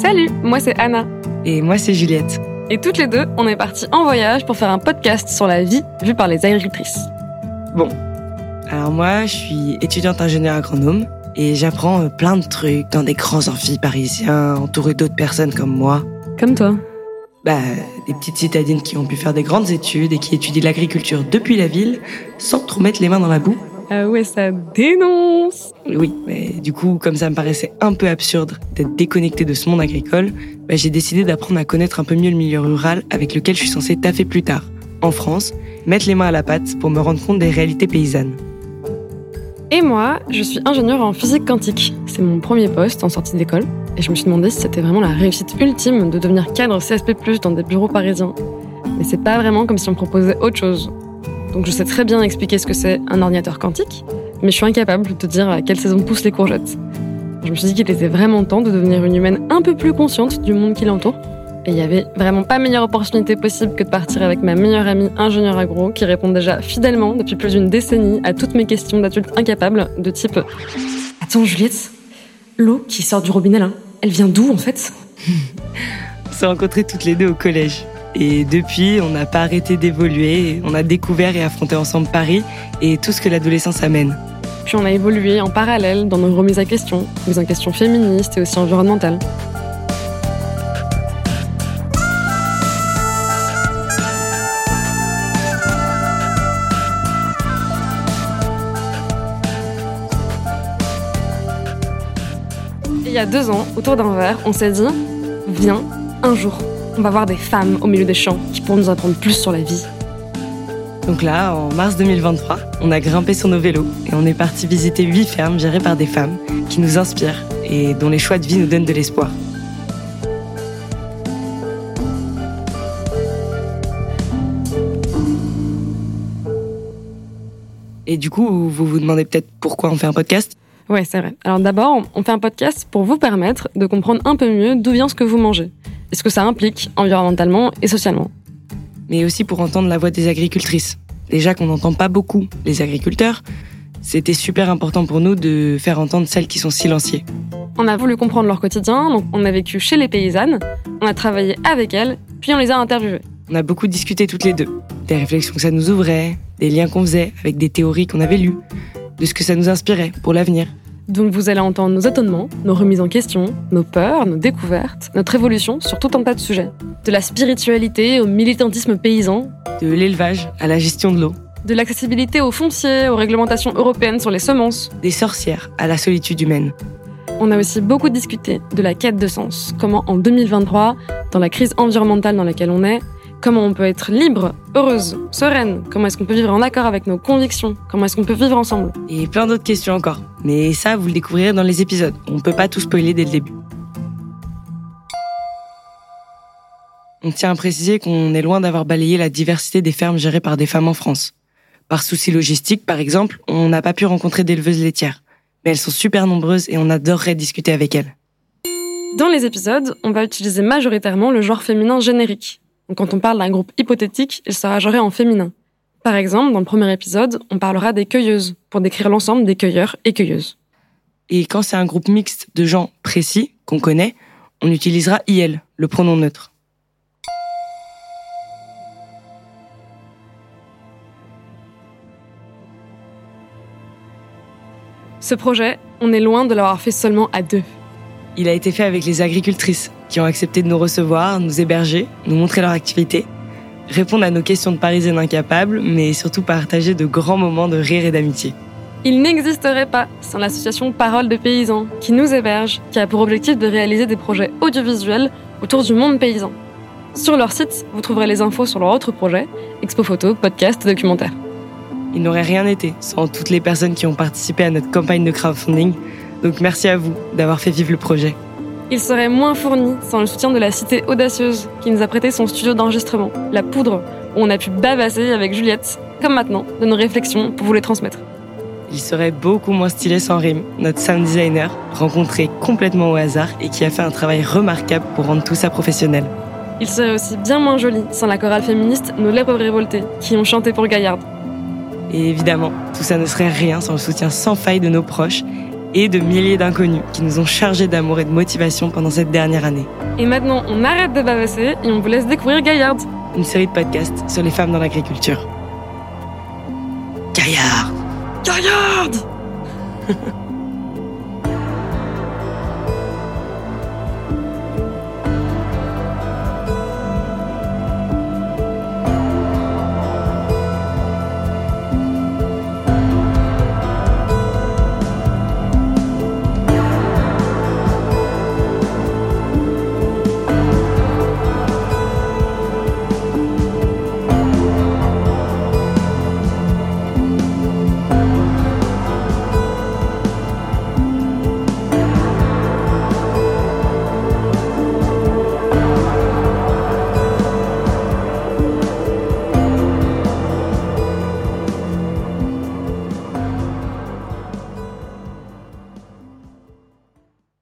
Salut, moi c'est Anna. Et moi c'est Juliette. Et toutes les deux, on est partis en voyage pour faire un podcast sur la vie vue par les agricultrices. Bon, alors moi je suis étudiante ingénieure agronome et j'apprends euh, plein de trucs dans des grands amphis parisiens entourés d'autres personnes comme moi. Comme toi Bah, des petites citadines qui ont pu faire des grandes études et qui étudient l'agriculture depuis la ville sans trop mettre les mains dans la boue. Ah ouais, ça dénonce Oui, mais du coup, comme ça me paraissait un peu absurde d'être déconnecté de ce monde agricole, bah, j'ai décidé d'apprendre à connaître un peu mieux le milieu rural avec lequel je suis censé taffer plus tard, en France, mettre les mains à la pâte pour me rendre compte des réalités paysannes. Et moi, je suis ingénieure en physique quantique. C'est mon premier poste en sortie d'école. Et je me suis demandé si c'était vraiment la réussite ultime de devenir cadre CSP+, dans des bureaux parisiens. Mais c'est pas vraiment comme si on proposait autre chose. Donc je sais très bien expliquer ce que c'est un ordinateur quantique, mais je suis incapable de te dire à quelle saison poussent les courgettes. Je me suis dit qu'il était vraiment temps de devenir une humaine un peu plus consciente du monde qui l'entoure. Et il y avait vraiment pas meilleure opportunité possible que de partir avec ma meilleure amie ingénieure agro qui répond déjà fidèlement depuis plus d'une décennie à toutes mes questions d'adulte incapable de type Attends Juliette, l'eau qui sort du robinet elle vient d'où en fait? On s'est rencontrés toutes les deux au collège. Et depuis, on n'a pas arrêté d'évoluer. On a découvert et affronté ensemble Paris et tout ce que l'adolescence amène. Puis on a évolué en parallèle dans nos remises à questions, mises en question féministes et aussi environnementales. Il y a deux ans, autour d'un verre, on s'est dit Viens, un jour, on va voir des femmes au milieu des champs qui pourront nous apprendre plus sur la vie. Donc là, en mars 2023, on a grimpé sur nos vélos et on est parti visiter huit fermes gérées par des femmes qui nous inspirent et dont les choix de vie nous donnent de l'espoir. Et du coup, vous vous demandez peut-être pourquoi on fait un podcast? Ouais, c'est vrai. Alors d'abord, on fait un podcast pour vous permettre de comprendre un peu mieux d'où vient ce que vous mangez et ce que ça implique environnementalement et socialement. Mais aussi pour entendre la voix des agricultrices. Déjà qu'on n'entend pas beaucoup les agriculteurs, c'était super important pour nous de faire entendre celles qui sont silenciées. On a voulu comprendre leur quotidien, donc on a vécu chez les paysannes, on a travaillé avec elles, puis on les a interviewées. On a beaucoup discuté toutes les deux, des réflexions que ça nous ouvrait, des liens qu'on faisait avec des théories qu'on avait lues, de ce que ça nous inspirait pour l'avenir. Donc vous allez entendre nos étonnements, nos remises en question, nos peurs, nos découvertes, notre évolution sur tout un tas de sujets. De la spiritualité au militantisme paysan, De l'élevage à la gestion de l'eau, de l'accessibilité aux fonciers, aux réglementations européennes sur les semences. des sorcières à la solitude humaine. On a aussi beaucoup discuté de la quête de sens, comment en 2023, dans la crise environnementale dans laquelle on est, comment on peut être libre, heureuse, sereine, comment est-ce qu'on peut vivre en accord avec nos convictions, comment est-ce qu'on peut vivre ensemble? Et plein d'autres questions encore. Mais ça, vous le découvrirez dans les épisodes. On peut pas tout spoiler dès le début. On tient à préciser qu'on est loin d'avoir balayé la diversité des fermes gérées par des femmes en France. Par souci logistique, par exemple, on n'a pas pu rencontrer d'éleveuses laitières. Mais elles sont super nombreuses et on adorerait discuter avec elles. Dans les épisodes, on va utiliser majoritairement le genre féminin générique. Donc quand on parle d'un groupe hypothétique, il sera genré en féminin. Par exemple, dans le premier épisode, on parlera des cueilleuses, pour décrire l'ensemble des cueilleurs et cueilleuses. Et quand c'est un groupe mixte de gens précis, qu'on connaît, on utilisera IL, le pronom neutre. Ce projet, on est loin de l'avoir fait seulement à deux. Il a été fait avec les agricultrices qui ont accepté de nous recevoir, nous héberger, nous montrer leur activité, répondre à nos questions de parisiennes incapables, mais surtout partager de grands moments de rire et d'amitié. Il n'existerait pas sans l'association Parole de paysans, qui nous héberge, qui a pour objectif de réaliser des projets audiovisuels autour du monde paysan. Sur leur site, vous trouverez les infos sur leurs autres projets, expo photos, podcasts, documentaires. Il n'aurait rien été sans toutes les personnes qui ont participé à notre campagne de crowdfunding, donc merci à vous d'avoir fait vivre le projet. Il serait moins fourni sans le soutien de la Cité Audacieuse, qui nous a prêté son studio d'enregistrement, La Poudre, où on a pu bavasser avec Juliette, comme maintenant, de nos réflexions pour vous les transmettre. Il serait beaucoup moins stylé sans Rim, notre sound designer, rencontré complètement au hasard et qui a fait un travail remarquable pour rendre tout ça professionnel. Il serait aussi bien moins joli sans la chorale féministe Nos Lèvres Révoltées, qui ont chanté pour Gaillard. Et évidemment, tout ça ne serait rien sans le soutien sans faille de nos proches et de milliers d'inconnus qui nous ont chargés d'amour et de motivation pendant cette dernière année. Et maintenant, on arrête de bavasser et on vous laisse découvrir Gaillard, une série de podcasts sur les femmes dans l'agriculture. Gaillard Gaillard